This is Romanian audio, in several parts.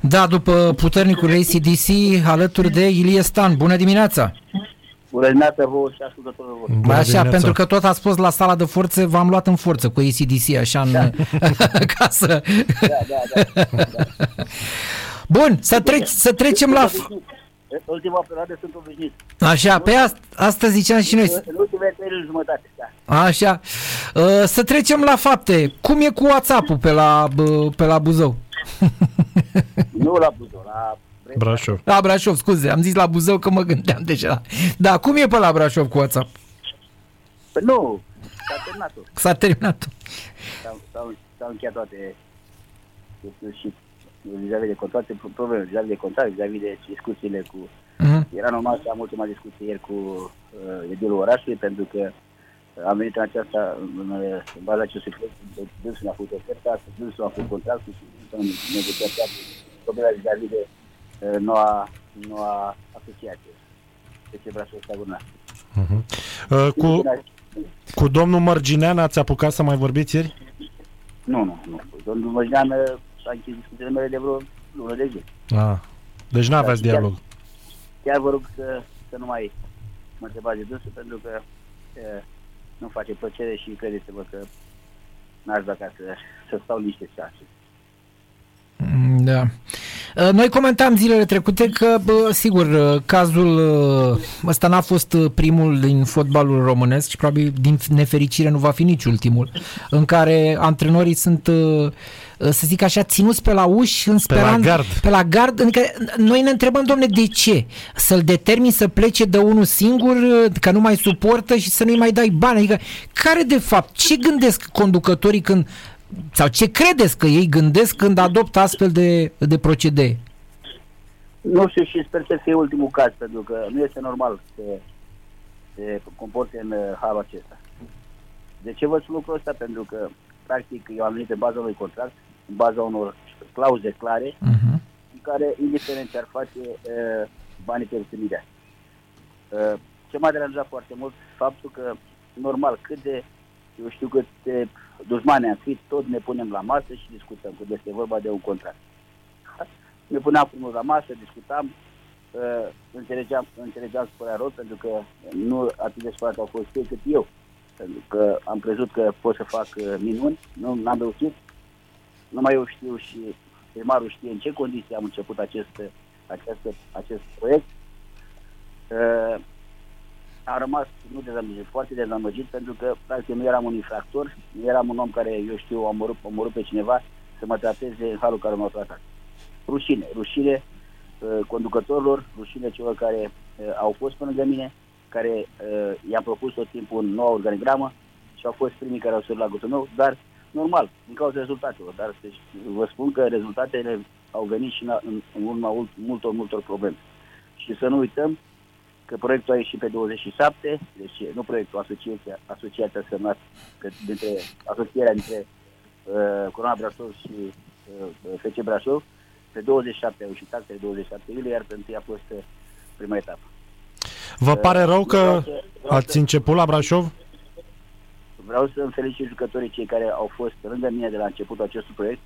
Da, după puternicul ACDC, alături de Ilie Stan. Bună dimineața! Bună dimineața vouă și ascultătorilor voștri. Bună așa, dimineața. pentru că tot ați fost la sala de forță, v-am luat în forță cu ACDC, așa, în da. casă. Da, da, da. da. Bun, să, trec, să trecem la... Ultima perioadă sunt obișnuit. Așa, pe asta, asta ziceam și noi. În ultimele trei jumătate, da. Așa. Uh, să trecem la fapte. Cum e cu WhatsApp-ul pe la, pe la Buzău? nu la Buzău, la Brașov. La Brașov, scuze, am zis la Buzău că mă gândeam deja. Da, cum e pe la Brașov cu WhatsApp? Păi nu, s-a terminat-o. S-a terminat-o. S-au, s-au încheiat toate și vis-a-vis de contracte, probleme vis-a-vis de contract, vis-a-vis de discuțiile cu... Uh-huh. Era normal să am ultima discuție ieri cu uh, edilul orașului, pentru că am venit în aceasta, în, în baza acestui proiect, dânsul a făcut oferta, dânsul a făcut contractul și dânsul a negociat problema vis-a-vis de uh, noua, noua asociație. De ce vreau să o uh-huh. uh, cu, cu domnul Mărginean ați apucat să mai vorbiți ieri? Nu, nu, nu. Domnul Mărginean uh, s-a închis discuțiile mele de vreo lună de zi. Ah. Deci nu aveți dialog. Chiar, chiar vă rog să, să nu mai mă întrebați de dânsul, pentru că uh, nu face plăcere și credeți-vă că n-aș vrea ca să, să stau niște ceasuri. Mm, da. Uh, noi comentam zilele trecute că, bă, sigur, uh, cazul uh, ăsta n-a fost primul din fotbalul românesc și probabil din nefericire nu va fi nici ultimul, în care antrenorii sunt să zic așa, ținuți pe la uși în speranță, pe la gard. Pe la gard adică noi ne întrebăm, domne, de ce? Să-l determini să plece de unul singur, că nu mai suportă și să nu-i mai dai bani? Adică, care de fapt, ce gândesc conducătorii când sau ce credeți că ei gândesc când adoptă astfel de, de procedee? Nu știu și sper să fie ultimul caz, pentru că nu este normal să se comporte în uh, halul acesta. De ce vă spun lucrul ăsta? Pentru că, practic, eu am venit în baza unui contract, în baza unor clauze clare, uh-huh. în care, indiferent ce ar face, uh, banii pe primirea. Uh, ce m-a deranjat foarte mult, faptul că, normal, cât de, eu știu cât de dușmane am fi, tot ne punem la masă și discutăm, când este vorba de un contract. Ne puneam frumos la masă, discutam, uh, înțelegeam, înțelegeam spărea rog, pentru că nu atât de spărat au fost ei cât eu. Pentru că am crezut că pot să fac uh, minuni, nu am reușit. Numai eu știu și primarul știe în ce condiții am început acest, acest, acest proiect. Uh, am rămas nu dezamăgit, foarte dezamăgit pentru că practic nu eram un infractor, nu eram un om care, eu știu, am omorât, omorât pe cineva să mă trateze în halul care m-au tratat. Rușine, rușine uh, conducătorilor, rușine celor care uh, au fost până de mine, care uh, i-am propus tot timpul un nou organigramă și au fost primii care au sărit la gâtul meu, dar normal, din cauza rezultatelor, dar deci, vă spun că rezultatele au venit și în, în, în urma multor, multor probleme. Și să nu uităm că proiectul a ieșit pe 27, deci nu proiectul, asociația, asociația semnat că dintre, asocierea dintre uh, Corona Brașov și uh, FC Brașov, pe 27 au ieșit actele 27 iulie, iar pe 1 a fost uh, prima etapă. Vă uh, pare rău că vreau să, vreau ați să, început la Brașov? Vreau să îmi felicit jucătorii cei care au fost lângă mine de la începutul acestui proiect,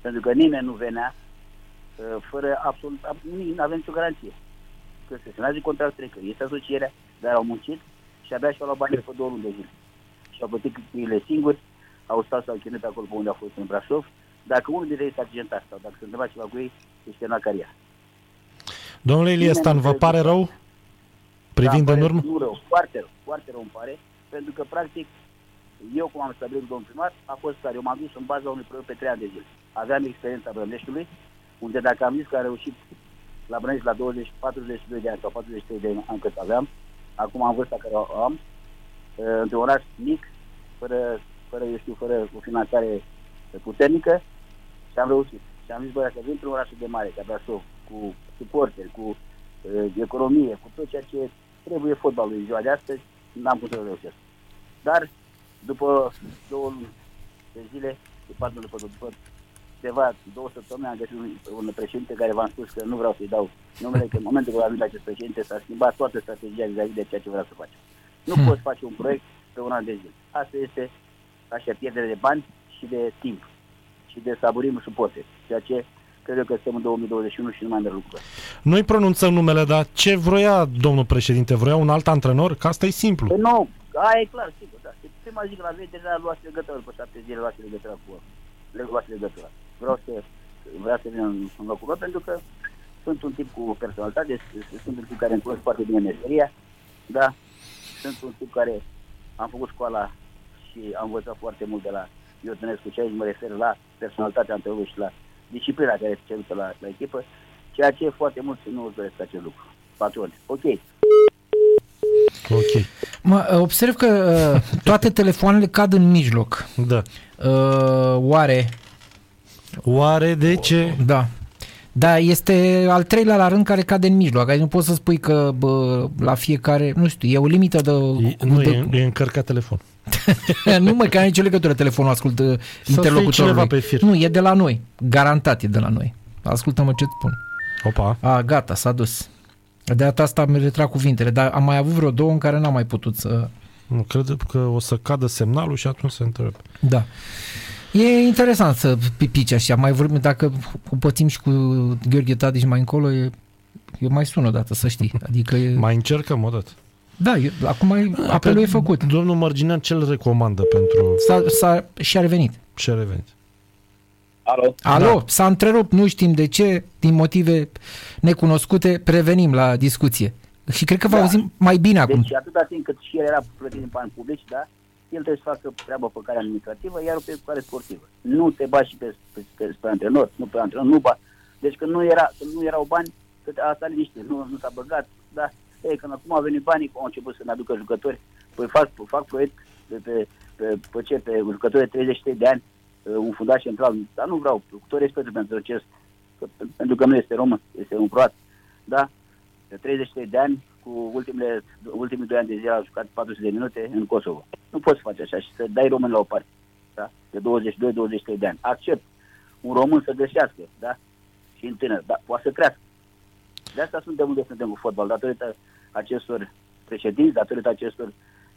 pentru că nimeni nu venea uh, fără absolut, nu avem nicio garanție că se semnează contractele, că este asocierea, dar au muncit și abia și-au luat banii după două luni de zile. Și au plătit câturile singuri, au stat sau chinuit acolo pe unde au fost în Brașov. Dacă unul dintre ei s-a accidentat sau dacă se întâmplă ceva cu ei, este în cariera. Domnule Iliestan, vă pare rău? Privind da, în urmă? Nu rău, foarte rău, foarte rău îmi pare, pentru că practic eu, cum am stabilit cu domnul primar, a fost care eu m-am dus în baza unui proiect pe trei ani de zile. Aveam experiența Brăndeștiului, unde dacă am zis că a reușit la Brănești la 20, 42 de ani sau 43 de ani cât aveam. Acum am vârsta care o am. Uh, într-un oraș mic, fără, fără, eu știu, fără o finanțare puternică și am reușit. Și am zis, băi, dacă vin într-un oraș de mare, ca Brașov, cu suporteri, cu uh, economie, cu tot ceea ce trebuie fotbalului ziua de astăzi, n-am putut să reușesc. Dar, după două luni de zile, după, după, după ceva, două săptămâni am găsit un, un președinte care v-am spus că nu vreau să-i dau numele, că în momentul în care a venit acest președinte s-a schimbat toată strategia vis-a-vis de ceea ce vreau să facem. Nu hmm. poți face un proiect pe un an de zile. Asta este așa pierdere de bani și de timp și de saburim suporte. Ceea ce cred eu că suntem în 2021 și nu mai merg lucrurile. Noi pronunțăm numele, dar ce vroia domnul președinte? Vroia un alt antrenor? Că asta e simplu. Păi nu, aia e clar, sigur, da. Prima zi la voi deja luați legătură, după șapte zile luați legătură cu le luați legătura. Vreau să, vreau să vin în, în locul lor pentru că sunt un tip cu personalitate, sunt un tip care îmi cunosc foarte bine meseria, da, sunt un tip care am făcut școala și am învățat foarte mult de la Iotănescu ce aici mă refer la personalitatea antrenorului și la disciplina care se cerută la, la echipă, ceea ce e foarte mult și nu îți doresc acest lucru. Patroni. Ok. Ok. Mă, observ că uh, toate telefoanele cad în mijloc. Da. Uh, oare? Oare de ce? Da. Da, este al treilea la rând care cade în mijloc. Adică nu poți să spui că bă, la fiecare, nu știu, e o limită de... E, nu, de, e, e încărcat telefon. nu mă, că are nicio legătură telefonul, ascult uh, interlocutorului. pe fir. Nu, e de la noi. Garantat e de la noi. Ascultă-mă ce spun. Opa. A, gata, s-a dus. De data asta mi retrag cuvintele, dar am mai avut vreo două în care n-am mai putut să... Nu, cred că o să cadă semnalul și atunci se întreb. Da. E interesant să pici așa. Mai vorbim, dacă cu pățim și cu Gheorghe Tadici mai încolo, e, eu mai sun o dată, să știi. Adică e... Mai încercăm o dată. Da, eu, acum e, apelul e făcut. Domnul Mărginean ce îl recomandă pentru... S-a, s-a, și-a revenit. Și-a revenit. Alo? Alo, Da. s-a întrerupt, nu știm de ce, din motive necunoscute, prevenim la discuție. Și cred că vă Da. auzim mai bine acum. Deci atâta timp cât și el era plătit din bani publici, da, el trebuie să facă treaba pe care administrativă, iar pe care sportivă. Nu te bagi și pe, pe, pe, pe antrenor, nu pe antrenor, nu ba. Deci când nu, era, când nu erau bani, că asta liniște, nu, nu s-a băgat, da. Ei, când acum au venit banii, au început să ne aducă jucători, păi fac, fac proiect pe, pe, pe, pe, ce, pe jucători de 33 de ani, uh, un fundaș central, dar nu vreau, cu respect pentru acest, că, pentru că nu este român, este un croat, da, de 33 de ani, cu ultimele, ultimii doi ani de zile a jucat 400 de minute în Kosovo. Nu poți să faci așa și să dai român la o parte, da, de 22-23 de ani. Accept un român să găsească, da, și în tânăr, da, poate să crească. De asta suntem unde suntem cu fotbal, datorită acestor președinți, datorită acestor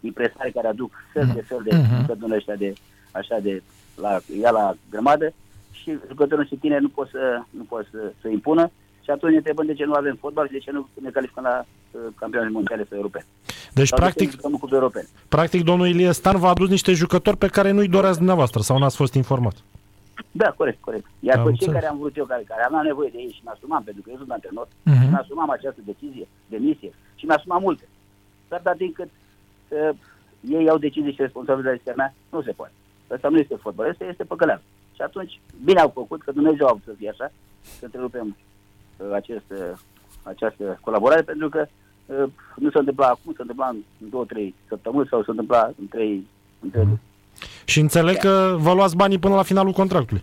impresari care aduc fel de fel de Mhm. jucători ăștia de, așa de, la, ia la grămadă și jucătorul și tineri nu pot să, nu pot să, să impună și atunci ne întrebăm de ce nu avem fotbal și de ce nu ne calificăm la uh, campionate mondiale sau europene. Deci, Sau de ce practic, nu jucăm în cupe europene. practic, domnul Ilie Stan v-a adus niște jucători pe care nu-i doreați dumneavoastră sau n-ați fost informat. Da, corect, corect. Iar Am pe cei înțeles. care am vrut eu, care, care aveam nevoie de ei și mi-asumam, pentru că eu sunt antrenor, Mhm. și mi-asumam această decizie, demisie și mi-asumam multe. Dar dat din cât uh, ei au decizii și responsabilitatea mea, nu se poate. Asta nu este fotbal, asta este păcăleală. Și atunci, bine au făcut, că Dumnezeu a vrut să fie așa, să întrerupem uh, acest, uh, această colaborare, pentru că uh, nu se întâmpla acum, se întâmpla în două, trei săptămâni sau se întâmpla în trei, în trei luni. Și înțeleg că vă luați banii până la finalul contractului.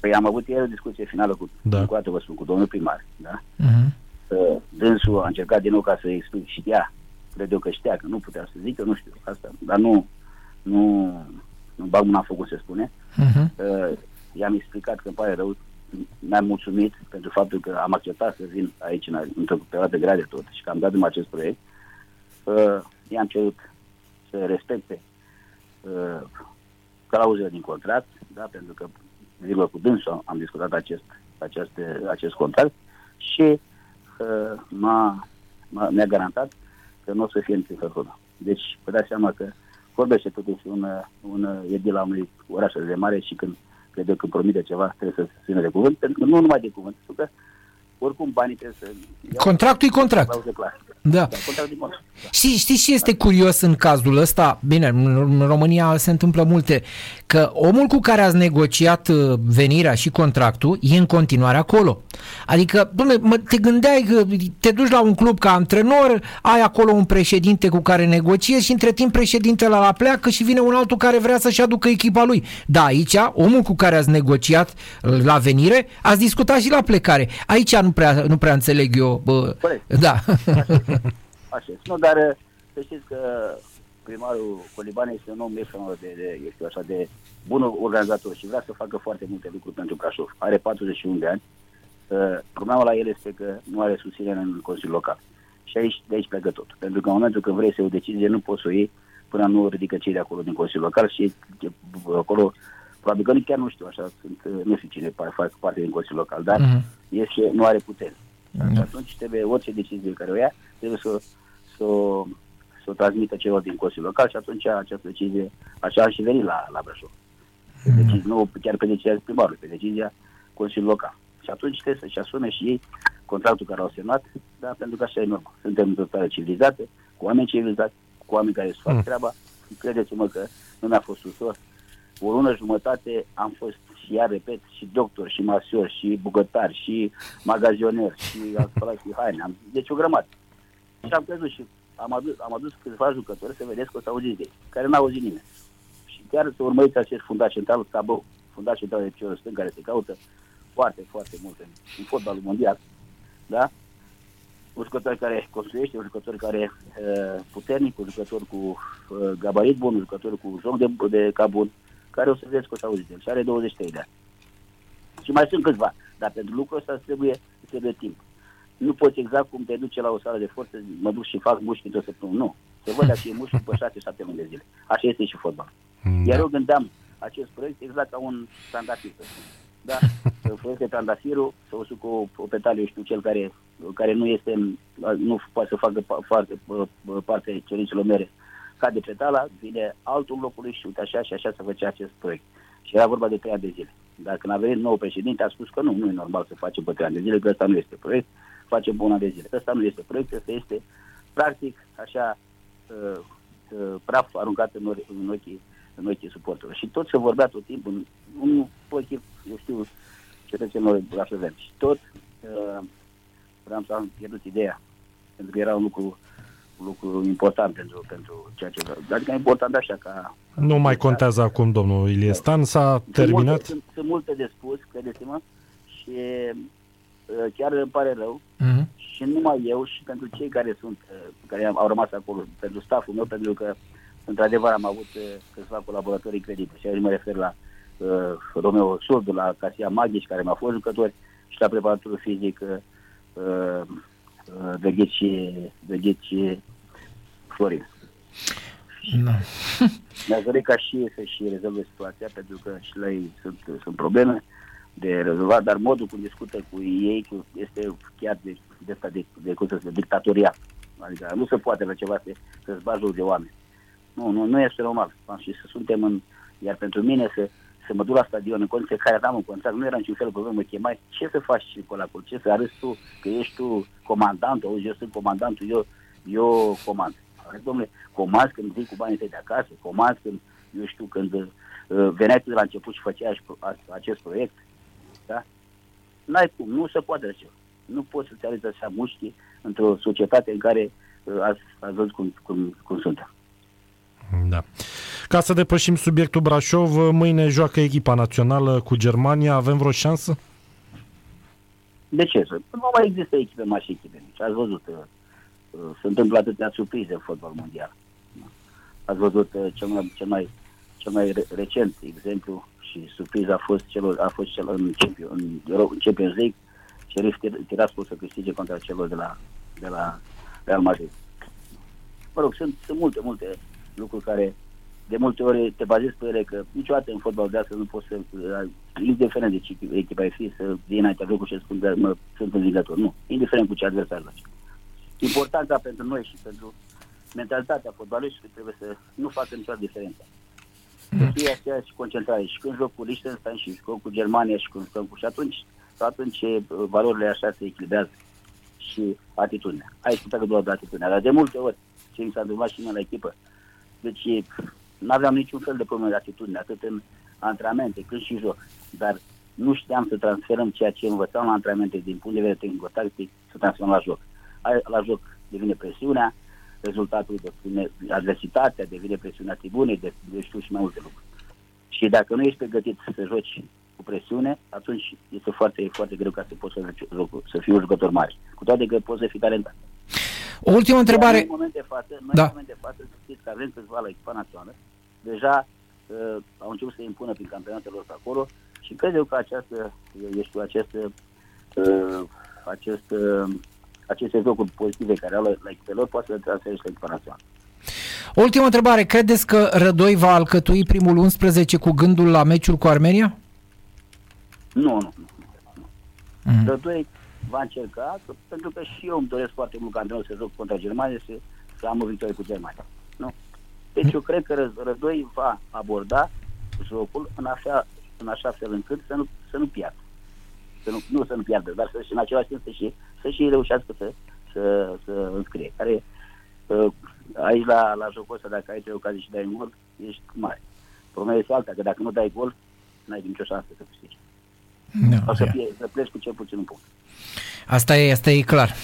Păi am avut ieri o discuție finală cu, Da. cu dată vă spun, cu domnul primar, da? Mhm. Uh, dânsul a încercat din nou ca să explic și ea, cred eu că știa, că nu putea să zică, nu știu asta, dar nu, nu, nu bag mâna în foc, cum se spune. Mhm. Uh, i-am explicat că îmi pare rău, mi-am mulțumit pentru faptul că am acceptat să vin aici în, într-o perioadă grea de tot și că am dat numai acest proiect. Uh, i-am cerut să respecte uh, clauzele din contract, da, pentru că virgulă cu dânsul am discutat acest, acest, acest contract și uh, m-a, m-a, mi-a garantat că nu o să fie întâmplător. Deci, vă dați seama că vorbește totuși un, un edil la unui oraș de mare și când cred eu că promite ceva, trebuie să se țină de cuvânt, pentru că nu numai de cuvânt, pentru că oricum banii trebuie să... ia Contractul e contract. clauze clare. Da. Da, contract din contract. Da. Și știți ce este curios în cazul ăsta? Bine, în în România se întâmplă multe. Că omul cu care ați negociat uh, venirea și contractul e în continuare acolo. Adică, dom'le, mă, te gândeai că te duci la un club ca antrenor, ai acolo un președinte cu care negociezi și între timp președintele la pleacă și vine un altul care vrea să-și aducă echipa lui. Da, aici, omul cu care ați negociat uh, la venire, ați discutat și la plecare. Aici nu prea, nu prea înțeleg eu. Bă, Corect. da. Așa este. Nu, dar uh, să știți că primarul Coliban este un om extraordinar de, de, eu știu așa, de bun organizator și vrea să facă foarte multe lucruri pentru Brașov. Are 41 de ani. Uh, problema la el este că nu are susținere în Consiliul Local. Și aici, de aici pleacă tot. Pentru că în momentul când vrei să iei o decizie, nu poți să o iei până nu ridică cei de acolo din Consiliul Local și e- acolo probabil că chiar nu știu așa, sunt, nu știu cine fac parte din Consiliul Local, dar Mhm. este, nu are putere. Și Da. atunci trebuie, orice decizie care o ia, trebuie să, să, o- să o transmită celor din Consiliul Local și atunci această decizie, așa a și venit la, la Brașov. Pe Mhm. decizie, nu chiar pe decizia primarului, pe decizia Consiliului Local. Și atunci trebuie să-și asume și ei contractul care au semnat, dar pentru că așa e normal. Suntem într-o țară civilizată, cu oameni civilizați, cu oameni care își fac Mm. treaba. Și credeți-mă că nu mi-a fost ușor. O lună jumătate am fost și iar repet, și doctor, și masior, și bucătar, și magazionier, și am spălat și haine. Am, deci o grămadă. Și am crezut și am adus, am adus câțiva jucători să vedeți că o să auziți de ei, care n-au auzit nimeni. Și chiar să urmăriți acest fundat central, Tabou, fundat central de piciorul stâng, care se caută foarte, foarte mult în, în fotbalul mondial. Da? Un jucător care construiește, un jucător care uh, puternic, un jucător cu uh, gabarit bun, un jucător cu joc de, de cap bun, care o să vedeți că o să auziți de el. Și are 23 de ani. Și mai sunt câțiva. Dar pentru lucrul ăsta îți trebuie, îți trebuie timp. Nu poți exact cum te duce la o sală de forță, mă duc și fac mușchi într-o săptămână. Nu. Se văd acei mușchi după 6-7 luni de zile. Așa este și fotbal. Iar Da. eu gândeam acest proiect exact ca un trandafir. să spun. Da, să folosesc trandafirul, să o suc o, o petalie, eu știu, cel care, care nu este, nu poate să facă pa- foarte, p- parte cerințelor mele, cade petala, vine altul în locul lui și uite așa și așa să făcea acest proiect. Și era vorba de trei ani de zile. Dar când a venit nou președinte, a spus că nu, nu e normal să facem pe trei ani de zile, că ăsta nu este proiect, facem pe un an de zile. Ăsta nu este proiect, ăsta este, practic, așa, uh, uh, praf aruncat în, ori, în ochii în ochii suporterilor. Și tot se vorbea tot timpul, în, în ochii, eu știu, cetățenilor brașoveni. Și tot uh, vreau să am pierdut ideea, pentru că era un lucru, un lucru important pentru, pentru ceea ce vreau. Adică important așa ca... Nu mai contează acum, domnul Ilie Stan, s-a Sunt terminat. multe, sunt, sunt multe de spus, credeți-mă, și uh, chiar îmi pare rău Mhm. și nu numai eu și pentru cei care sunt, uh, care au rămas acolo, pentru stafful meu, pentru că într-adevăr am avut uh, câțiva colaboratori incredibili și aici mă refer la uh, Romeo Surdu, la Casia Maghici, care mi-a fost jucători și la preparatorul fizic uh, uh, Veghet și, Veghet și Florin. Da. Mi-aș dori ca și ei să-și rezolve situația, pentru că și la ei sunt, sunt probleme de rezolvat, dar modul cum discută cu ei cu- este chiar de, de, asta de, de, cum să spun, dictatorial. Adică nu se poate la ceva să, să-ți bagi joc de oameni. Nu, nu, nu este normal. Am și să suntem în... Iar pentru mine să, să mă duc la stadion în condiții în care am un contract, nu era niciun fel de problemă, mă chemai, ce să faci și acolo, acolo? Ce să arăți tu că ești tu comandantul, auzi, eu sunt comandantul, eu, eu comand. Arăți, domnule, comand când vii cu banii tăi de acasă, comand când, eu știu, când uh, veneai tu de la început și făceai aș- a- acest proiect, da? N-ai cum, nu se poate așa. Nu poți să-ți arăți așa mușchi într-o societate în care uh, ați, ați văzut cum, cum, cum suntem. Da. Ca să depășim subiectul Brașov, mâine joacă echipa națională cu Germania. Avem vreo șansă? De ce? Să- Nu mai există echipe mari și echipe mici. Ați văzut, uh, uh, se întâmplă atâtea surprize în fotbal mondial. Ați văzut uh, cel mai, cel mai, cel mai re- recent exemplu și surpriza a fost celor, a fost cel în, Champions, în, Euro- în Champions League, Sheriff Tir- Tiraspol să câștige contra celor de la, de la Real Madrid. Mă rog, sunt, sunt multe, multe lucruri care de multe ori te bazezi pe ele că niciodată în fotbal de astăzi nu poți să, indiferent de ce echipa ai fi, să vii înaintea locului și să spun că mă, sunt învingător. Nu, indiferent cu ce adversar faci. Importanța pentru noi și pentru mentalitatea fotbalistului trebuie să nu facă nicio diferență. Să fie aceeași concentrare și când joc cu Liechtenstein și joc cu Germania și când jucăm cu și atunci, atunci eh, valorile așa se echilibrează și atitudinea. Aici putea că doar de atitudinea, dar de multe ori ce mi s-a întâmplat și mie la echipă, deci nu aveam niciun fel de problemă de atitudine, atât în antrenamente, cât și joc. Dar nu știam să transferăm ceea ce învățam la antrenamente din punct de vedere tehnico-tactic, să transferăm la joc. Ai- La joc devine presiunea, rezultatul devine adversitatea, devine presiunea tribunei, de, de știu și mai multe lucruri. Și dacă nu ești pregătit să joci cu presiune, atunci este foarte, foarte greu ca să poți să, joci, să fii un jucător mare. Cu toate că poți să fii talentat. O ultimă Noi întrebare. în moment de față, noi Da. în moment de față, să știți că avem câțiva la echipa națională, deja uh, au început să impună prin campionatele lor pe acolo și cred eu că această, eu știu, aceste, uh, acest, uh, aceste jocuri pozitive care au la, la echipele lor poate să le transfere și la echipa națională. Ultima întrebare. Credeți că Rădoi va alcătui primul 11 cu gândul la meciul cu Armenia? Nu, nu, nu. nu. Mhm. Rădoi va încerca, că- pentru că și eu îmi doresc foarte mult ca antrenor să joc contra Germania să, să am o victorie cu Germania. Nu? Deci eu cred că Ră- Rădoi va aborda jocul în așa, în așa fel încât să nu, să nu piardă. Să nu, nu să nu piardă, dar să și în același timp să și, să și reușească să, să, să înscrie. Care, uh, aici la, la jocul ăsta, dacă ai trei ocazii și dai un gol, ești mare. Problema este alta, că dacă nu dai gol, n-ai nicio șansă să câștigi. Da, O să, ia. fie, să pleci cu cel puțin un punct. Asta e, asta e clar.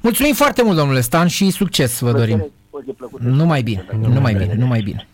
Mulțumim foarte mult, domnule Stan, și succes vă dorim. Plăcere, o zi plăcută. Numai bine, numai bine, numai bine.